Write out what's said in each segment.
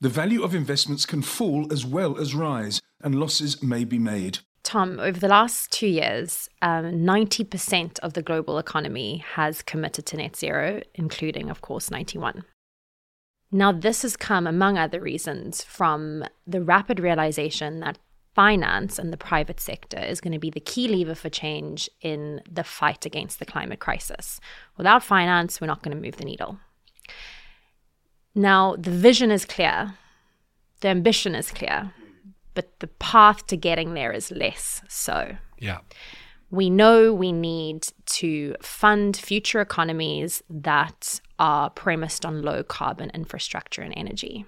the value of investments can fall as well as rise, and losses may be made. Tom, over the last two years, um, 90% of the global economy has committed to net zero, including, of course, 91. Now, this has come, among other reasons, from the rapid realization that finance and the private sector is going to be the key lever for change in the fight against the climate crisis. Without finance, we're not going to move the needle. Now, the vision is clear, the ambition is clear, but the path to getting there is less so. Yeah. We know we need to fund future economies that are premised on low carbon infrastructure and energy.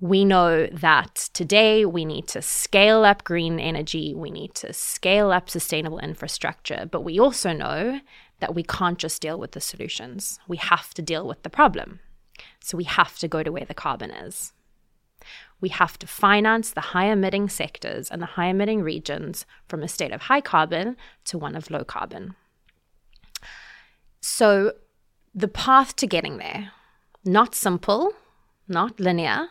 We know that today we need to scale up green energy, we need to scale up sustainable infrastructure, but we also know that we can't just deal with the solutions. We have to deal with the problem. So we have to go to where the carbon is. We have to finance the high emitting sectors and the high emitting regions from a state of high carbon to one of low carbon. So the path to getting there, not simple, not linear,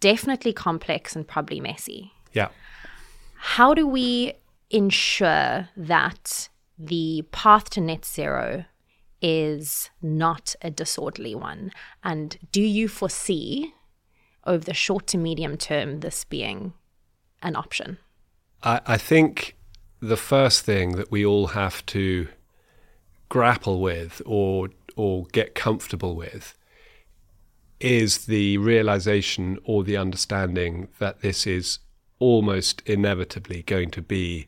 definitely complex and probably messy. Yeah. How do we ensure that the path to net zero is not a disorderly one? And do you foresee over the short to medium term this being an option? I, I think the first thing that we all have to grapple with or or get comfortable with is the realization or the understanding that this is almost inevitably going to be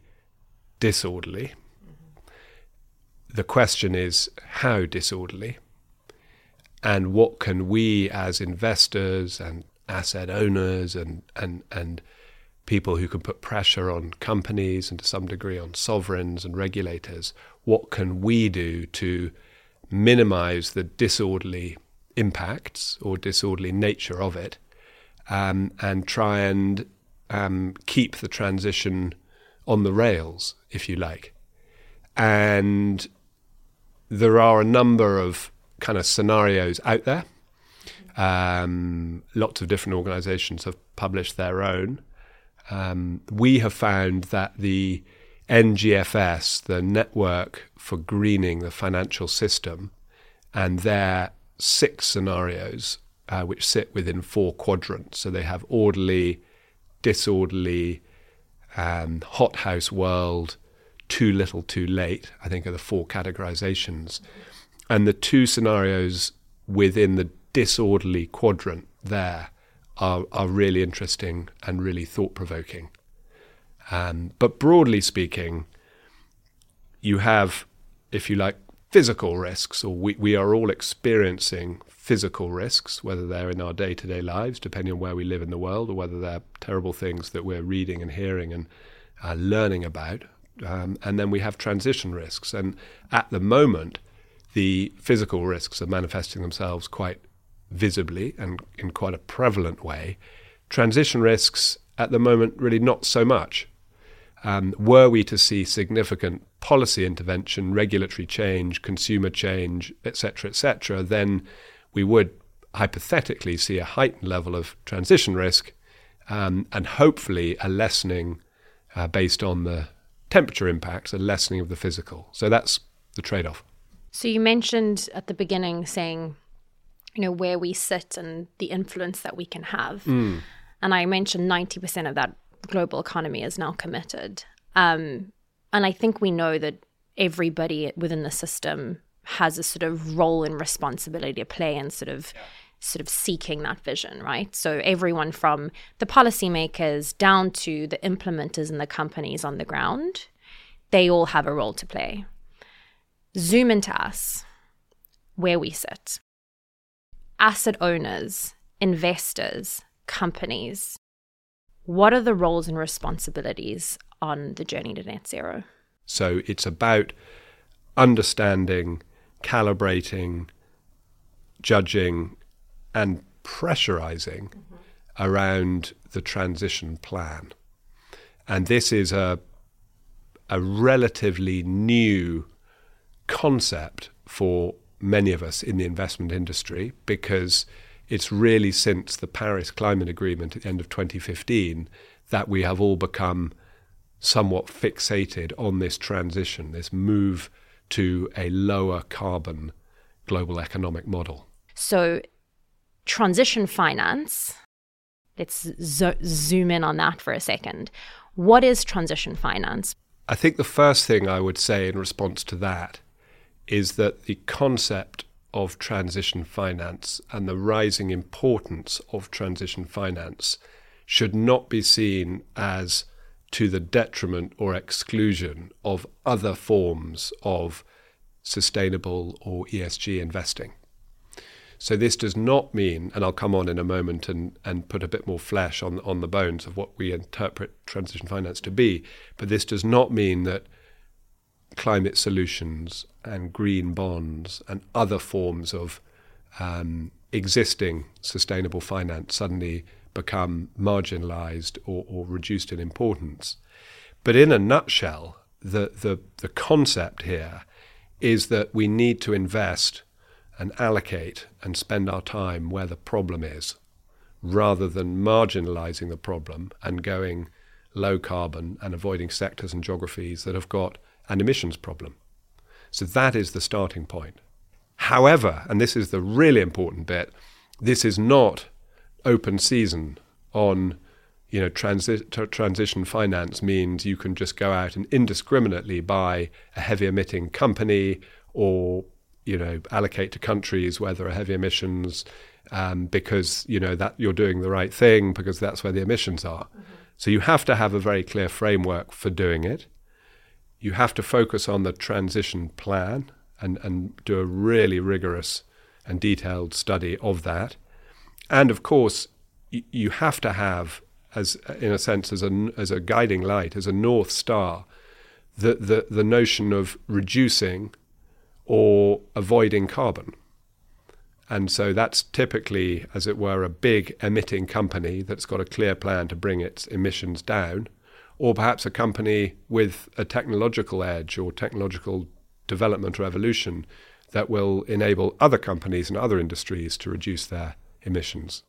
disorderly the question is how disorderly and what can we as investors and asset owners and, and, and people who can put pressure on companies and to some degree on sovereigns and regulators, what can we do to minimize the disorderly impacts or disorderly nature of it um, and try and um, keep the transition on the rails, if you like. And there are a number of kind of scenarios out there. Um, lots of different organizations have published their own. Um, we have found that the NGFS, the Network for Greening the Financial System, and their six scenarios, uh, which sit within four quadrants. So they have orderly, disorderly, um, hothouse world, too little, too late, I think are the four categorizations. And the two scenarios within the disorderly quadrant there are, are really interesting and really thought provoking. Um, but broadly speaking, you have, if you like, physical risks, or we, we are all experiencing physical risks, whether they're in our day to day lives, depending on where we live in the world, or whether they're terrible things that we're reading and hearing and uh, learning about. Um, and then we have transition risks. And at the moment, the physical risks are manifesting themselves quite visibly and in quite a prevalent way. Transition risks at the moment, really not so much. Um, were we to see significant policy intervention, regulatory change, consumer change, etc., etc., then we would hypothetically see a heightened level of transition risk um, and hopefully a lessening uh, based on the temperature impacts, a lessening of the physical. So that's the trade off. So you mentioned at the beginning saying, you know, where we sit and the influence that we can have. Mm. And I mentioned 90% of that global economy is now committed. Um, and I think we know that everybody within the system has a sort of role and responsibility to play in sort of. Sort of seeking that vision, right? So everyone from the policymakers down to the implementers and the companies on the ground, they all have a role to play. Zoom into us, where we sit. Asset owners, investors, companies. What are the roles and responsibilities on the journey to net zero? So it's about understanding, calibrating, judging, and pressurizing mm-hmm. around the transition plan. And this is a, a relatively new concept for many of us in the investment industry because it's really since the Paris Climate Agreement at the end of 2015 that we have all become somewhat fixated on this transition, this move to a lower carbon global economic model. So, transition finance, let's zo- zoom in on that for a second. What is transition finance? I think the first thing I would say in response to that is that the concept of transition finance and the rising importance of transition finance should not be seen as to the detriment or exclusion of other forms of sustainable or ESG investing. So this does not mean, and I'll come on in a moment and, and put a bit more flesh on on the bones of what we interpret transition finance to be, but this does not mean that climate solutions and green bonds and other forms of um, existing sustainable finance suddenly become marginalized or, or, reduced in importance. But in a nutshell, the, the, the concept here is that we need to invest and allocate and spend our time where the problem is, rather than marginalizing the problem and going low carbon and avoiding sectors and geographies that have got an emissions problem. So that is the starting point. However, and this is the really important bit, this is not open season on you know transi- transition finance means you can just go out and indiscriminately buy a heavy emitting company or you know allocate to countries where there are heavy emissions um, because you know that you're doing the right thing because that's where the emissions are. Mm-hmm. So you have to have a very clear framework for doing it. You have to focus on the transition plan and, and do a really rigorous and detailed study of that. And of course, y- you have to have, as in a sense, as a as a guiding light, as a north star, the the, the notion of reducing or avoiding carbon. And so that's typically, as it were, a big emitting company that's got a clear plan to bring its emissions down, or perhaps a company with a technological edge or technological development or evolution that will enable other companies and other industries to reduce their emissions.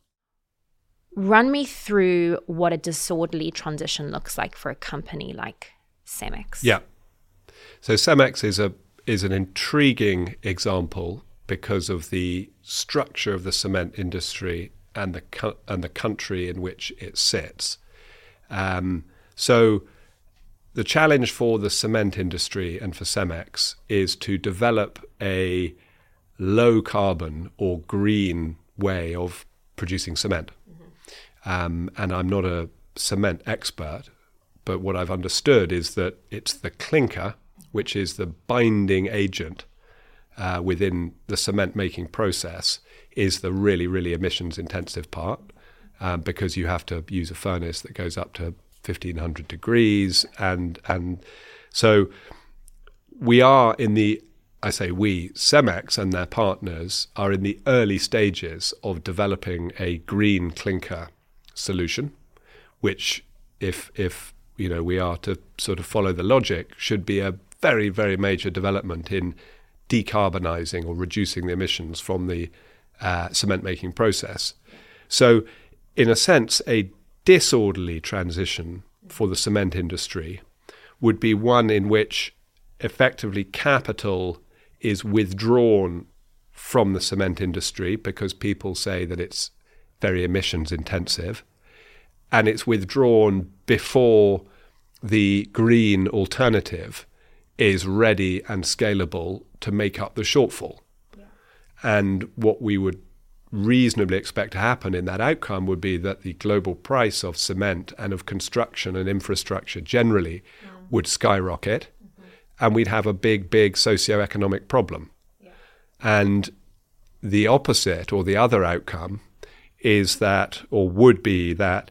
Run me through what a disorderly transition looks like for a company like Cemex. Yeah. So Cemex is a is an intriguing example because of the structure of the cement industry and the and the country in which it sits. Um, so, the challenge for the cement industry and for Cemex is to develop a low carbon or green way of producing cement. Mm-hmm. Um, and I'm not a cement expert, but what I've understood is that it's the clinker which is the binding agent uh, within the cement making process, is the really, really emissions intensive part um, because you have to use a furnace that goes up to 1500 degrees. And, and so we are in the, I say we, Cemex and their partners are in the early stages of developing a green clinker solution, which if, if you know, we are to sort of follow the logic, should be a very, very major development in decarbonising or reducing the emissions from the uh, cement making process. So, in a sense, a disorderly transition for the cement industry would be one in which effectively capital is withdrawn from the cement industry because people say that it's very emissions intensive and it's withdrawn before the green alternative is ready and scalable to make up the shortfall. Yeah. And what we would reasonably expect to happen in that outcome would be that the global price of cement and of construction and infrastructure generally yeah. would skyrocket mm-hmm. and we'd have a big, big socio-economic problem. Yeah. And the opposite or the other outcome is that, or would be that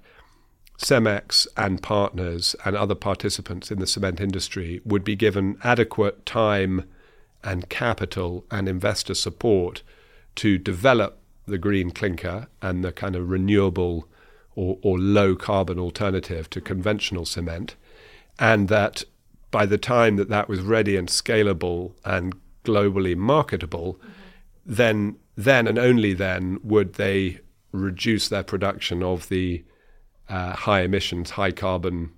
Cemex and partners and other participants in the cement industry would be given adequate time and capital and investor support to develop the green clinker and the kind of renewable or, or low carbon alternative to conventional cement, and that by the time that that was ready and scalable and globally marketable, mm-hmm. then then and only then would they reduce their production of the uh, high emissions, high carbon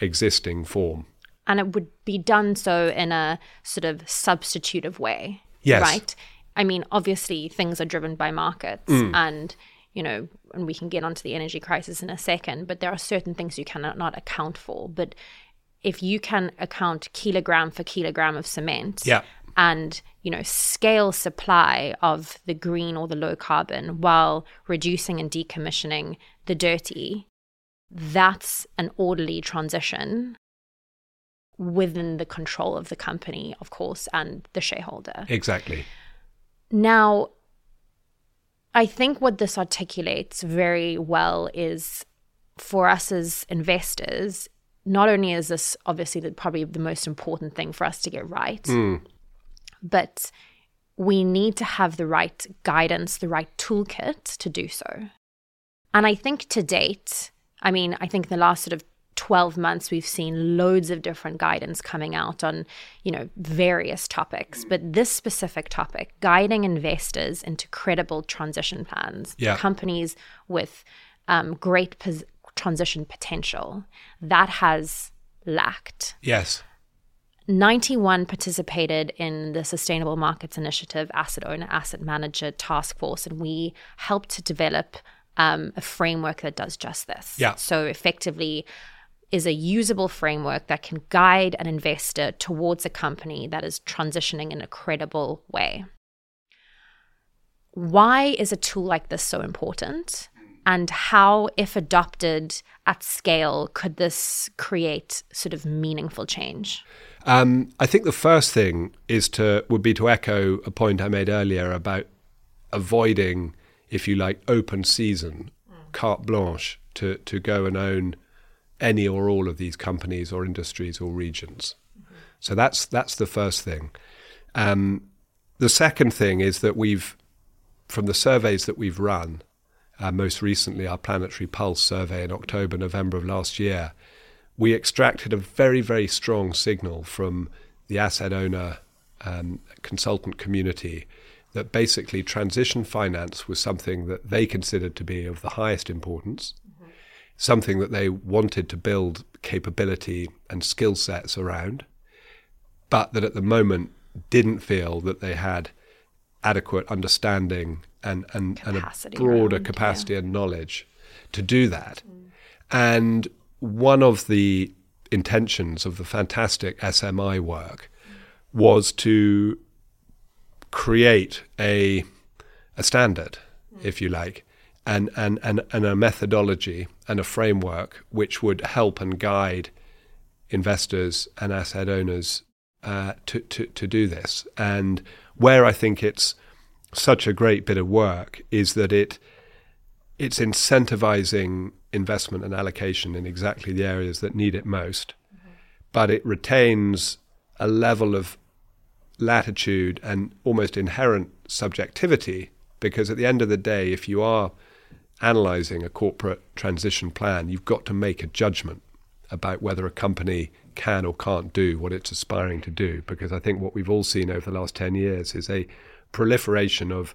existing form. And it would be done so in a sort of substitutive way. Yes. Right? I mean, obviously, things are driven by markets and you know, and we can get onto the energy crisis in a second, but there are certain things you cannot not account for. But if you can account kilogram for kilogram of cement Yeah. And you know scale supply of the green or the low carbon while reducing and decommissioning the dirty that's an orderly transition within the control of the company of course and the shareholder Exactly. now i think what this articulates very well is for us as investors not only is this obviously the, probably the most important thing for us to get right hmm. But we need to have the right guidance, the right toolkit to do so. And I think to date, I mean, I think the last sort of 12 months we've seen loads of different guidance coming out on, you know, various topics, but this specific topic, guiding investors into credible transition plans, Yeah. companies with um, great pos- transition potential, that has lacked. Yes. 91 participated in the Sustainable Markets Initiative Asset Owner, Asset Manager Task Force, and we helped to develop um, a framework that does just this. Yeah. So, effectively, is a usable framework that can guide an investor towards a company that is transitioning in a credible way. Why is a tool like this so important? And how, if adopted at scale, could this create sort of meaningful change? Um, I think the first thing is to would be to echo a point I made earlier about avoiding, if you like, open season, carte blanche to to go and own any or all of these companies or industries or regions. So that's that's the first thing. Um, the second thing is that we've, from the surveys that we've run, uh, most recently our Planetary Pulse survey in October, November of last year, we extracted a very, very strong signal from the asset owner um, consultant community that basically transition finance was something that they considered to be of the highest importance, something that they wanted to build capability and skill sets around, but that at the moment didn't feel that they had adequate understanding and, and, and a broader around, capacity and knowledge to do that. And one of the intentions of the fantastic SMI work was to create a a standard, if you like, and, and, and, and a methodology and a framework which would help and guide investors and asset owners uh, to, to, to do this. And where I think it's such a great bit of work is that it it's incentivizing investment and allocation in exactly the areas that need it most, but it retains a level of latitude and almost inherent subjectivity because at the end of the day, if you are analyzing a corporate transition plan, you've got to make a judgment about whether a company can or can't do what it's aspiring to do. Because I think what we've all seen over the last 10 years is a proliferation of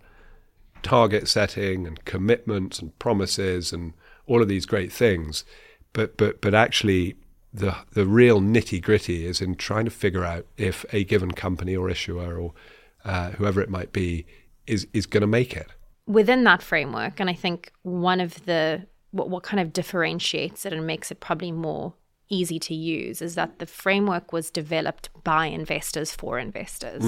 target setting and commitments and promises and all of these great things. But, but, but actually, the, the real nitty gritty is in trying to figure out if a given company or issuer or uh, whoever it might be is, is going to make it. within that framework, and I think one of the what, what kind of differentiates it and makes it probably more easy to use is that the framework was developed by investors for investors.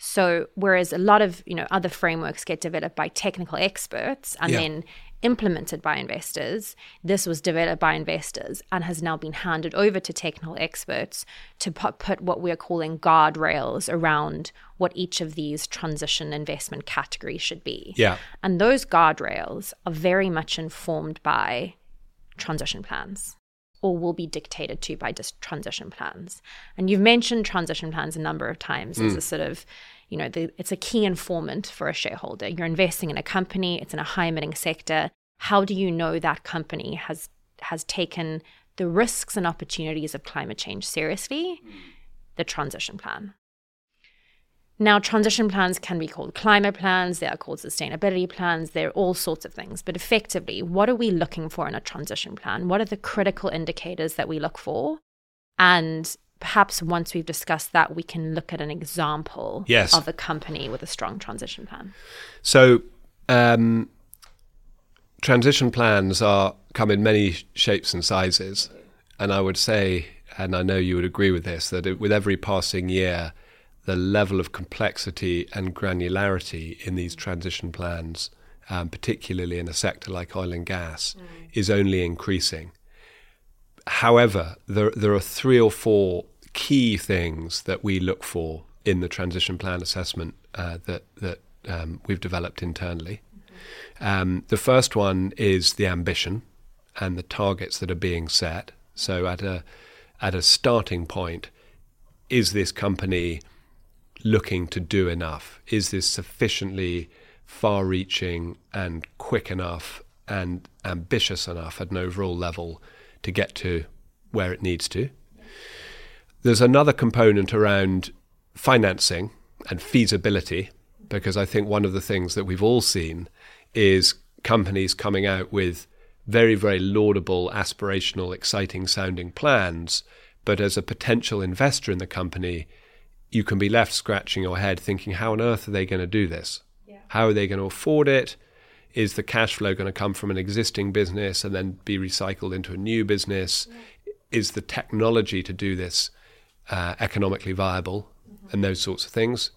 So whereas a lot of you know other frameworks get developed by technical experts and Yeah. then implemented by investors, this was developed by investors and has now been handed over to technical experts to put, what we're calling guardrails around what each of these transition investment categories should be. Yeah. And those guardrails are very much informed by transition plans or will be dictated to by dis- transition plans. And you've mentioned transition plans a number of times as hmm. a sort of, you know, the, it's a key informant for a shareholder. You're investing in a company, it's in a high emitting sector. How do you know that company has has taken the risks and opportunities of climate change seriously? The transition plan. Now, transition plans can be called climate plans, they are called sustainability plans, they're all sorts of things. But effectively, what are we looking for in a transition plan? What are the critical indicators that we look for? And perhaps once we've discussed that, we can look at an example yes. of a company with a strong transition plan. So, um, transition plans are come in many shapes and sizes, and I would say, and I know you would agree with this, that it, with every passing year, the level of complexity and granularity in these transition plans, um, particularly in a sector like oil and gas, mm. is only increasing. However, there, there are three or four key things that we look for in the transition plan assessment uh, that, that um, we've developed internally. Um, the first one is the ambition and the targets that are being set. So, at a at a starting point, is this company looking to do enough? Is this sufficiently far reaching and quick enough and ambitious enough at an overall level to get to where it needs to? There's another component around financing and feasibility, because I think one of the things that we've all seen is companies coming out with very, very laudable, aspirational, exciting sounding plans. But as a potential investor in the company, you can be left scratching your head thinking, how on earth are they going to do this? Yeah. How are they going to afford it? Is the cash flow going to come from an existing business and then be recycled into a new business? Yeah. Is the technology to do this uh, economically viable? Mm-hmm. And those sorts of things.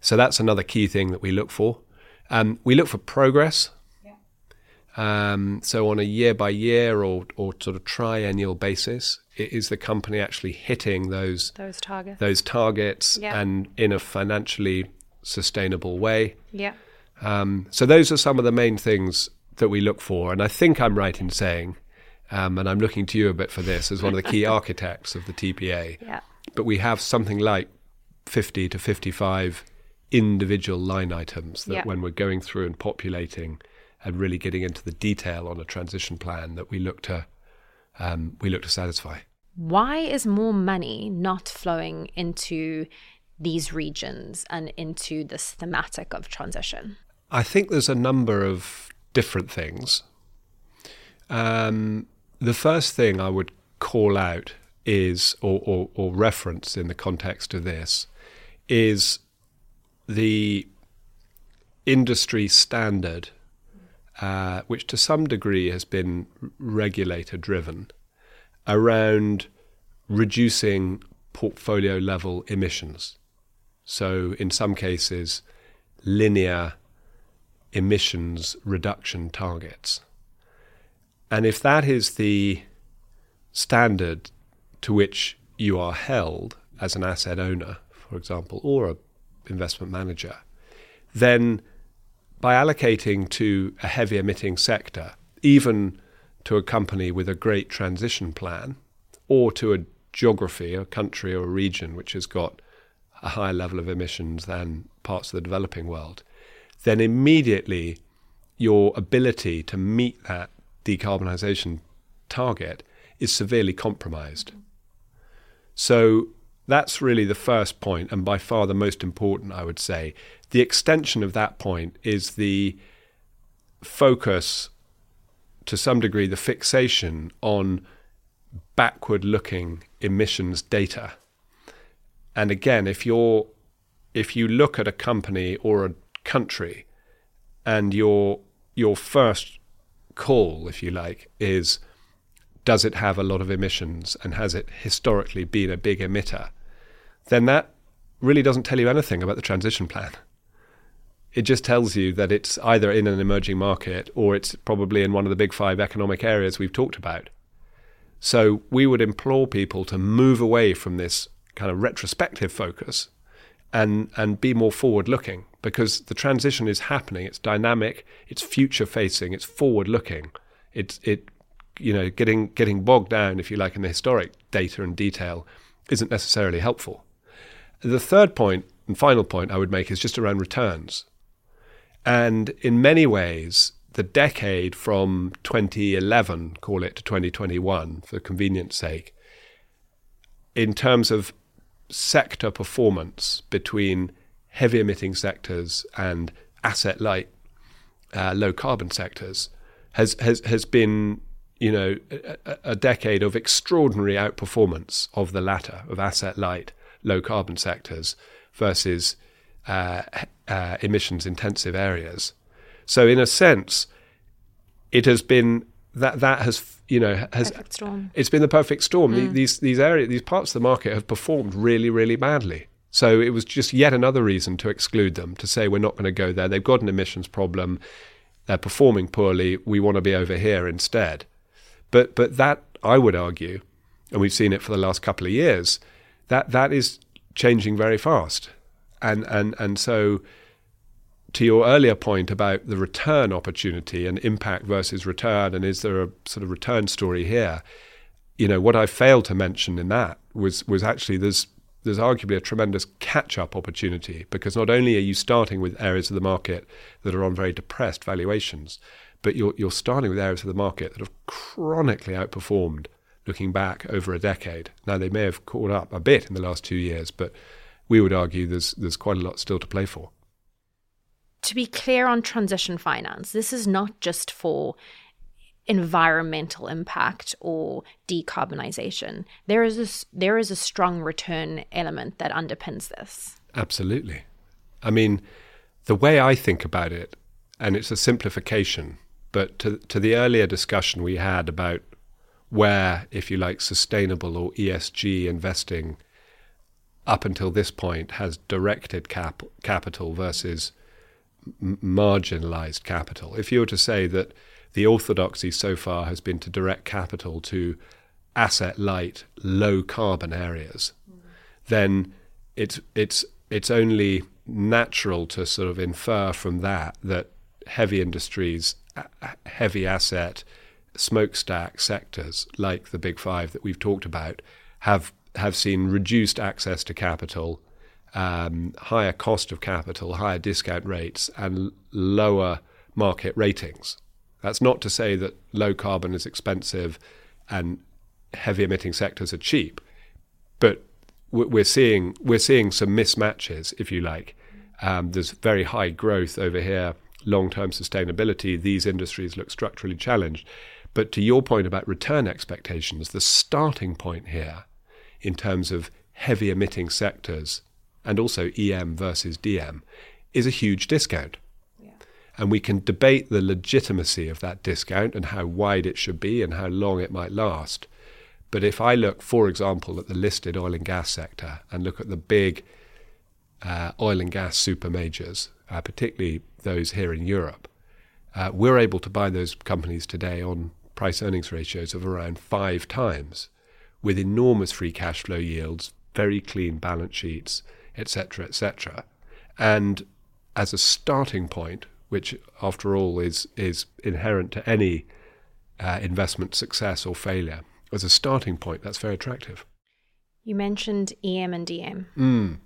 So that's another key thing that we look for. Um, we look for progress. Um, so on a year by year or, or sort of triennial basis, is the company actually hitting those those targets those targets yeah. and in a financially sustainable way? Yeah. Um, so those are some of the main things that we look for, and I think I'm right in saying, um, and I'm looking to you a bit for this as one of the key architects of the TPA. Yeah. But we have something like 50 to 55 individual line items that yeah. when we're going through and populating and really getting into the detail on a transition plan that we look to um, we look to satisfy. Why is more money not flowing into these regions and into this thematic of transition? I think there's a number of different things. Um, the first thing I would call out is, or, or, or reference in the context of this, is the industry standard uh, which to some degree has been regulator driven, around reducing portfolio level emissions. So, in some cases, linear emissions reduction targets. And if that is the standard to which you are held as an asset owner, for example, or an investment manager, then by allocating to a heavy emitting sector, even to a company with a great transition plan, or to a geography, a country or a region which has got a higher level of emissions than parts of the developing world, then immediately your ability to meet that decarbonisation target is severely compromised. So that's really the first point, and by far the most important, I would say. The extension of that point is the focus, to some degree, the fixation on backward looking emissions data. And again, if you're if you look at a company or a country. And your your first call, if you like, is does it have a lot of emissions and has it historically been a big emitter, then that really doesn't tell you anything about the transition plan. It just tells you that it's either in an emerging market or it's probably in one of the big five economic areas we've talked about. So we would implore people to move away from this kind of retrospective focus and and be more forward looking because the transition is happening. It's dynamic. It's future facing it's forward looking it's it you know getting getting bogged down if you like in the historic data and detail isn't necessarily helpful. The third point and final point I would make is just around returns. And in many ways, the decade from 2011, call it to 2021 for convenience sake, in terms of sector performance between heavy emitting sectors and asset light, uh, low carbon sectors has, has, has been you know, a, a, decade of extraordinary outperformance of the latter, of asset light, low carbon sectors versus uh, uh, emissions intensive areas. So, in a sense, it has been that that has you know has it's been the perfect storm. Mm. These these areas, these parts of the market have performed really, really badly. So it was just yet another reason to exclude them, to say we're not going to go there. They've got an emissions problem. They're performing poorly. We want to be over here instead. But but that I would argue, and we've seen it for the last couple of years, that that is changing very fast. And and and so to your earlier point about the return opportunity and impact versus return, and is there a sort of return story here? You know, what I failed to mention in that was was actually there's there's arguably a tremendous catch up opportunity because not only are you starting with areas of the market that are on very depressed valuations, but you're, you're starting with areas of the market that have chronically outperformed looking back over a decade. Now, they may have caught up a bit in the last two years, but we would argue there's, there's quite a lot still to play for. To be clear on transition finance, this is not just for environmental impact or decarbonization. There is a, there is a strong return element that underpins this. Absolutely. I mean, the way I think about it, and it's a simplification, but to, to the earlier discussion we had about where, if you like, sustainable or ESG investing up until this point has directed cap- capital versus m- marginalized capital. If you were to say that the orthodoxy so far has been to direct capital to asset light, low carbon areas, then it's it's it's only natural to sort of infer from that that heavy industries heavy asset smokestack sectors like the big five that we've talked about have have seen reduced access to capital, um, higher cost of capital, higher discount rates, and lower market ratings. That's not to say that low carbon is expensive and heavy emitting sectors are cheap, but we're seeing we're seeing some mismatches, if you like. Um, there's very high growth over here long term sustainability, these industries look structurally challenged. But to your point about return expectations, the starting point here in terms of heavy emitting sectors and also EM versus DM is a huge discount. And we can debate the legitimacy of that discount and how wide it should be and how long it might last. But if I look, for example, at the listed oil and gas sector and look at the big uh, oil and gas super majors, uh, particularly those here in Europe, uh, we're able to buy those companies today on price earnings ratios of around five times with enormous free cash flow yields, very clean balance sheets, etc., etc. And as a starting point, which after all is, is inherent to any uh, investment success or failure, as a starting point, that's very attractive. You mentioned EM and DM. Mm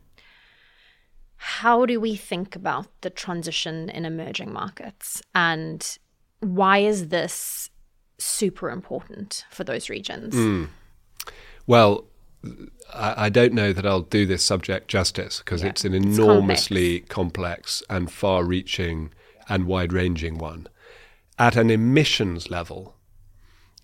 how do we think about the transition in emerging markets and why is this super important for those regions? Mm. Well, I, I, don't know that I'll do this subject justice because yeah. it's an enormously complex and far reaching and wide ranging one. At an emissions level,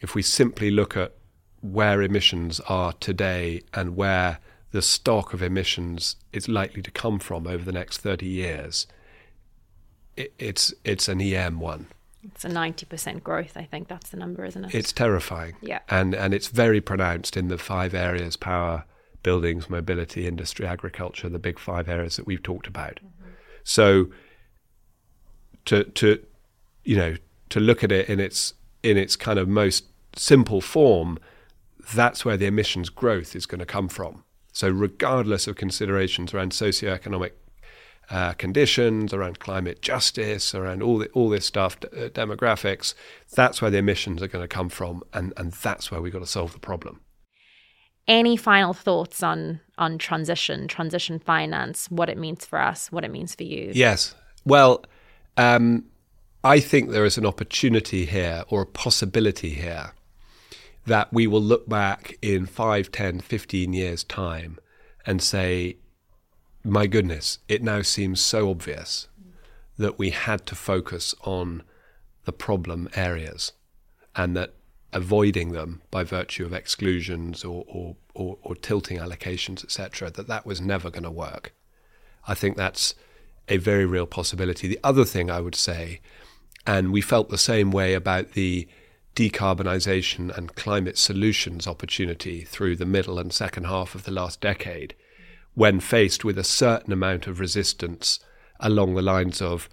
if we simply look at where emissions are today and where the stock of emissions is likely to come from over the next 30 years, it, it's it's an EM one. It's a 90% growth, I think that's the number, isn't it? It's terrifying. Yeah. And and it's very pronounced in the five areas power, buildings, mobility, industry, agriculture, the big five areas that we've talked about. Mm-hmm. So to to you know, to look at it in its in its kind of most simple form, that's where the emissions growth is going to come from. So, regardless of considerations around socioeconomic uh, conditions, around climate justice, around all the, all this stuff, d- uh, demographics, that's where the emissions are going to come from, and, and that's where we've got to solve the problem. Any final thoughts on on transition, transition finance, what it means for us, what it means for you? Yes. Well, um, I think there is an opportunity here or a possibility here that we will look back in 5, 10, 15 years' time and say, my goodness, it now seems so obvious that we had to focus on the problem areas and that avoiding them by virtue of exclusions or, or, or, or tilting allocations, etc., that that was never going to work. I think that's a very real possibility. The other thing I would say, and we felt the same way about the decarbonisation and climate solutions opportunity through the middle and second half of the last decade, when faced with a certain amount of resistance along the lines of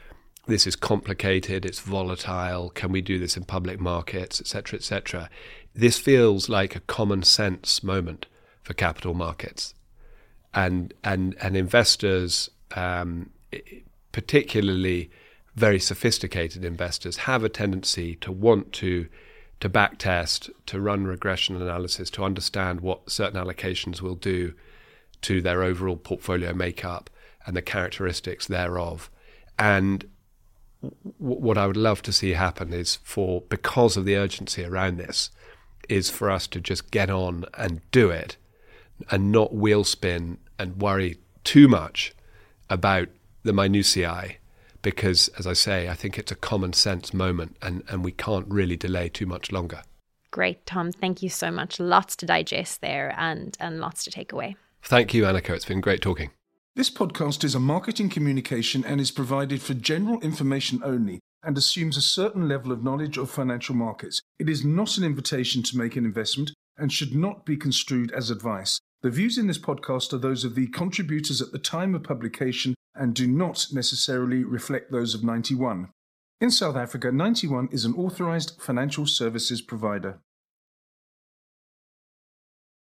this is complicated, it's volatile, can we do this in public markets, etc., etc. This feels like a common sense moment for capital markets. And, and, and investors, um, particularly very sophisticated investors, have a tendency to want to to backtest, to run regression analysis, to understand what certain allocations will do to their overall portfolio makeup and the characteristics thereof. And what I would love to see happen is for because of the urgency around this, is for us to just get on and do it, and not wheel spin and worry too much about the minutiae. Because, as I say, I think it's a common sense moment, and, and we can't really delay too much longer. Great, Tom. Thank you so much. Lots to digest there, and and lots to take away. Thank you, Annika. It's been great talking. This podcast is a marketing communication and is provided for general information only and assumes a certain level of knowledge of financial markets. It is not an invitation to make an investment and should not be construed as advice. The views in this podcast are those of the contributors at the time of publication and do not necessarily reflect those of 91. In South Africa, 91 is an authorized financial services provider.